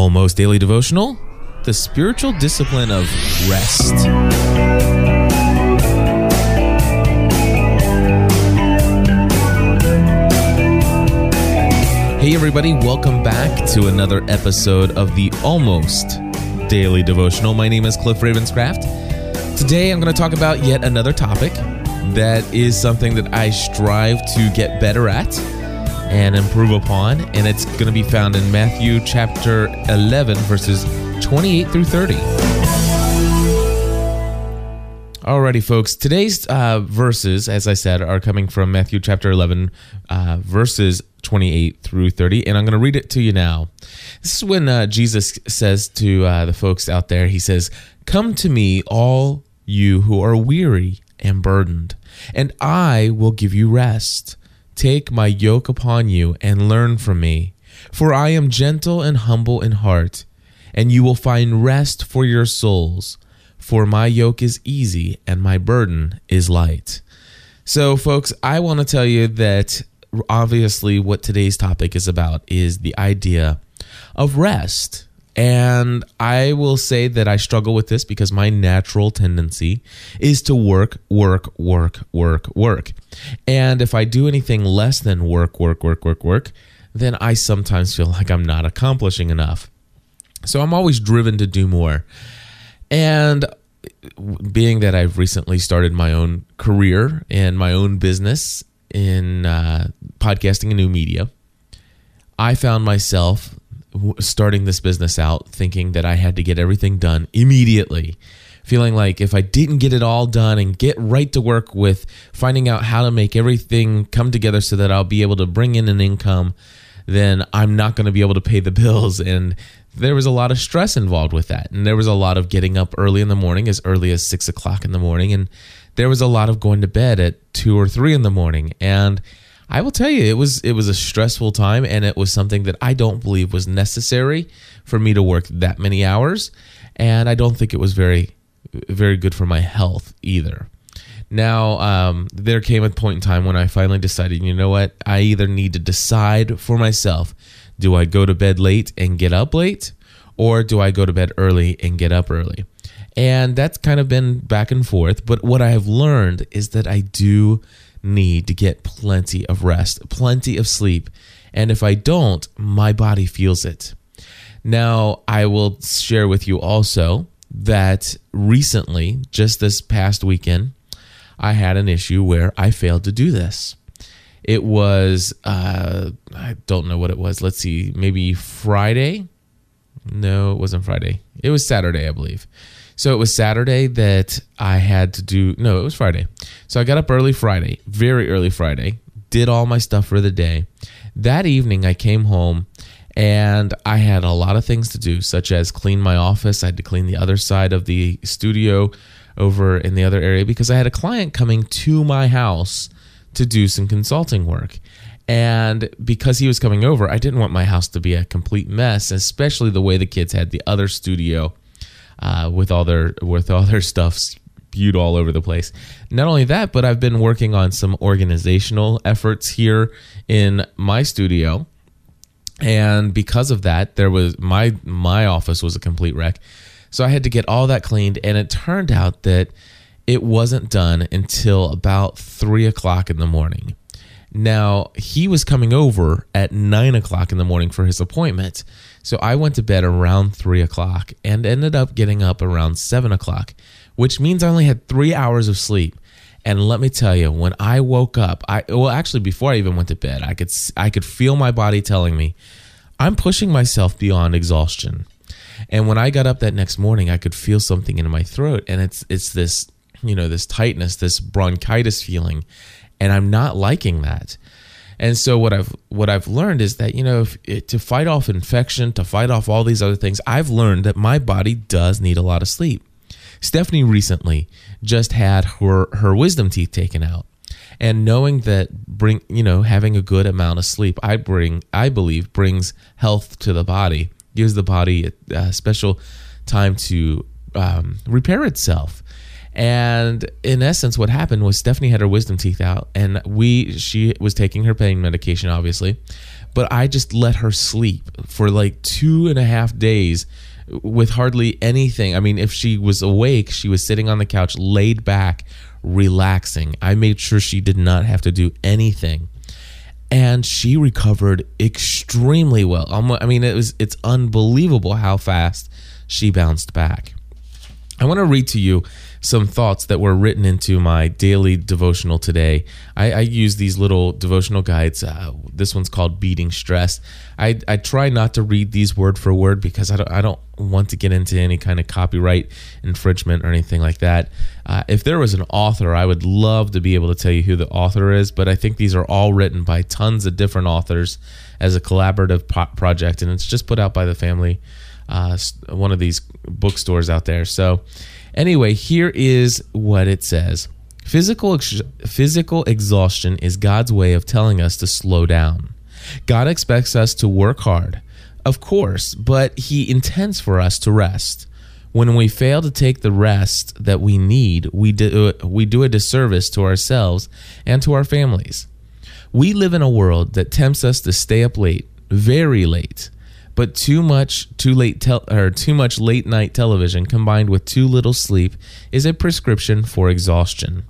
Almost Daily Devotional, the spiritual discipline of rest. Hey, everybody, welcome back to another episode of the Almost Daily Devotional. My name is Cliff Ravenscraft. Today, I'm going to talk about yet another topic that is something that I strive to get better at and improve upon. And it's going to be found in Matthew chapter 11, verses 28 through 30. Alrighty, folks. Today's uh, verses, as I said, are coming from Matthew chapter 11, uh, verses 28 through 30. And I'm going to read it to you now. This is when uh, Jesus says to uh, the folks out there, He says, Come to me, all you who are weary and burdened, and I will give you rest. Take my yoke upon you and learn from me, for I am gentle and humble in heart, and you will find rest for your souls. For my yoke is easy and my burden is light. So, folks, I want to tell you that obviously what today's topic is about is the idea of rest. And I will say that I struggle with this because my natural tendency is to work, work, work, work, work. And if I do anything less than work, work, work, work, work, then I sometimes feel like I'm not accomplishing enough. So I'm always driven to do more. And being that I've recently started my own career and my own business in uh, podcasting and new media, I found myself starting this business out thinking that I had to get everything done immediately. Feeling like if I didn't get it all done and get right to work with finding out how to make everything come together so that I'll be able to bring in an income, then I'm not going to be able to pay the bills. And there was a lot of stress involved with that. And there was a lot of getting up early in the morning, as early as six o'clock in the morning. And there was a lot of going to bed at two or three in the morning. And I will tell you, it was it was a stressful time, and it was something that I don't believe was necessary for me to work that many hours, and I don't think it was very very good for my health either. Now, um, there came a point in time when I finally decided, you know what, I either need to decide for myself: do I go to bed late and get up late, or do I go to bed early and get up early? And that's kind of been back and forth. But what I have learned is that I do need to get plenty of rest, plenty of sleep. And if I don't, my body feels it. Now, I will share with you also that recently, just this past weekend, I had an issue where I failed to do this. It was, uh, I don't know what it was. Let's see, maybe Friday. No, it wasn't Friday. It was Saturday, I believe. So it was Saturday that I had to do, no, it was Friday. So I got up early Friday, very early Friday, did all my stuff for the day. That evening, I came home and I had a lot of things to do, such as clean my office. I had to clean the other side of the studio over in the other area because I had a client coming to my house to do some consulting work. And because he was coming over, I didn't want my house to be a complete mess, especially the way the kids had the other studio uh, with all their with all their stuff spewed all over the place. Not only that, but I've been working on some organizational efforts here in my studio, and because of that, there was my my office was a complete wreck. So I had to get all that cleaned, and it turned out that it wasn't done until about three o'clock in the morning. Now, he was coming over at nine o'clock in the morning for his appointment. So I went to bed around three o'clock and ended up getting up around seven o'clock, which means I only had three hours of sleep. And let me tell you, when I woke up, I well actually before I even went to bed, I could I could feel my body telling me I'm pushing myself beyond exhaustion. And when I got up that next morning, I could feel something in my throat, and it's it's this you know this tightness, this bronchitis feeling, and I'm not liking that. And so what I've what I've learned is that you know if, to fight off infection, to fight off all these other things, I've learned that my body does need a lot of sleep. Stephanie recently just had her her wisdom teeth taken out. And knowing that bring you know having a good amount of sleep, I bring I believe brings health to the body, gives the body a, a special time to um, repair itself. And in essence, what happened was Stephanie had her wisdom teeth out, and we she was taking her pain medication, obviously, but I just let her sleep for like two and a half days with hardly anything. I mean, if she was awake, she was sitting on the couch, laid back, relaxing. I made sure she did not have to do anything. And she recovered extremely well. I mean, it was it's unbelievable how fast she bounced back. I want to read to you some thoughts that were written into my daily devotional today. I, I use these little devotional guides. Uh, this one's called Beating Stress. I, I try not to read these word for word because I don't, I don't want to get into any kind of copyright infringement or anything like that. Uh, if there was an author, I would love to be able to tell you who the author is, but I think these are all written by tons of different authors as a collaborative project, and it's just put out by the family. Uh, one of these bookstores out there. So, Anyway, here is what it says. Physical ex- physical exhaustion is God's way of telling us to slow down. God expects us to work hard, of course, but he intends for us to rest. When we fail to take the rest that we need, we do, we do a disservice to ourselves and to our families. We live in a world that tempts us to stay up late, very late, but too much too late tel- or too much late night television combined with too little sleep is a prescription for exhaustion.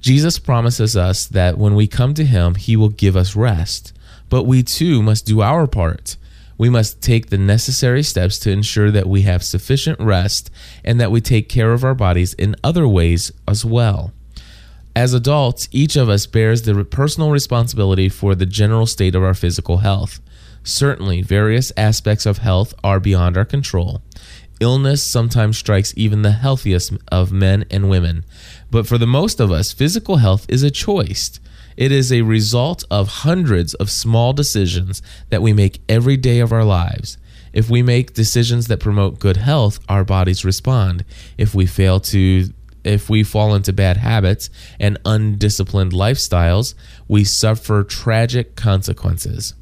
Jesus promises us that when we come to him, he will give us rest, but we too must do our part. We must take the necessary steps to ensure that we have sufficient rest and that we take care of our bodies in other ways as well. As adults, each of us bears the personal responsibility for the general state of our physical health. Certainly, various aspects of health are beyond our control. Illness sometimes strikes even the healthiest of men and women. But for the most of us, physical health is a choice. It is a result of hundreds of small decisions that we make every day of our lives. If we make decisions that promote good health, our bodies respond. If we fail to if we fall into bad habits and undisciplined lifestyles, we suffer tragic consequences.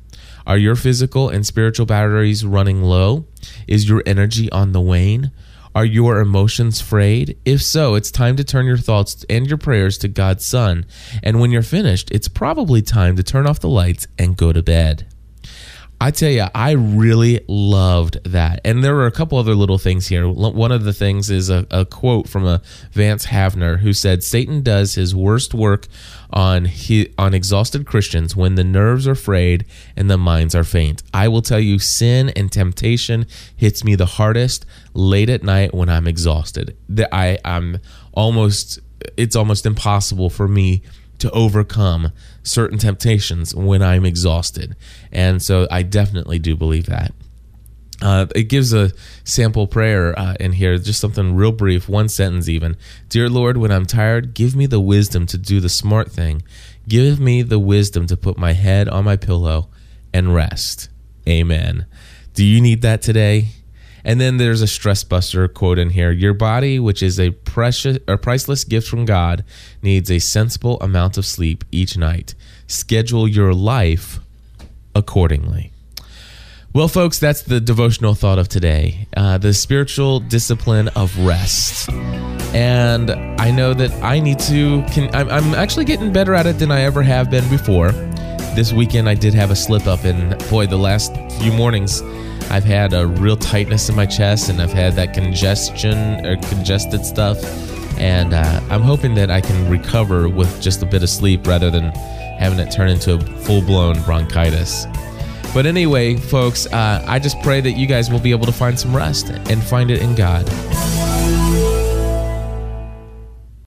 Are your physical and spiritual batteries running low? Is your energy on the wane? Are your emotions frayed? If so, it's time to turn your thoughts and your prayers to God's Son. And when you're finished, it's probably time to turn off the lights and go to bed. I tell you, I really loved that. And there were a couple other little things here. One of the things is a, a quote from a Vance Havner who said, Satan does his worst work on he, on exhausted Christians when the nerves are frayed and the minds are faint. I will tell you, sin and temptation hits me the hardest late at night when I'm exhausted. That I, I'm almost, it's almost impossible for me to overcome certain temptations when I'm exhausted. And so I definitely do believe that. Uh, it gives a sample prayer uh, in here, just something real brief, one sentence even. Dear Lord, when I'm tired, give me the wisdom to do the smart thing. Give me the wisdom to put my head on my pillow and rest. Amen. Do you need that today? And then there's a stress buster quote in here. Your body, which is a precious or priceless gift from God, needs a sensible amount of sleep each night. Schedule your life accordingly. Well, folks, that's the devotional thought of today uh, the spiritual discipline of rest. And I know that I need to, can, I'm, I'm actually getting better at it than I ever have been before. This weekend, I did have a slip up, and boy, the last few mornings, I've had a real tightness in my chest and I've had that congestion or congested stuff. And uh, I'm hoping that I can recover with just a bit of sleep rather than having it turn into a full blown bronchitis. But anyway, folks, uh, I just pray that you guys will be able to find some rest and find it in God.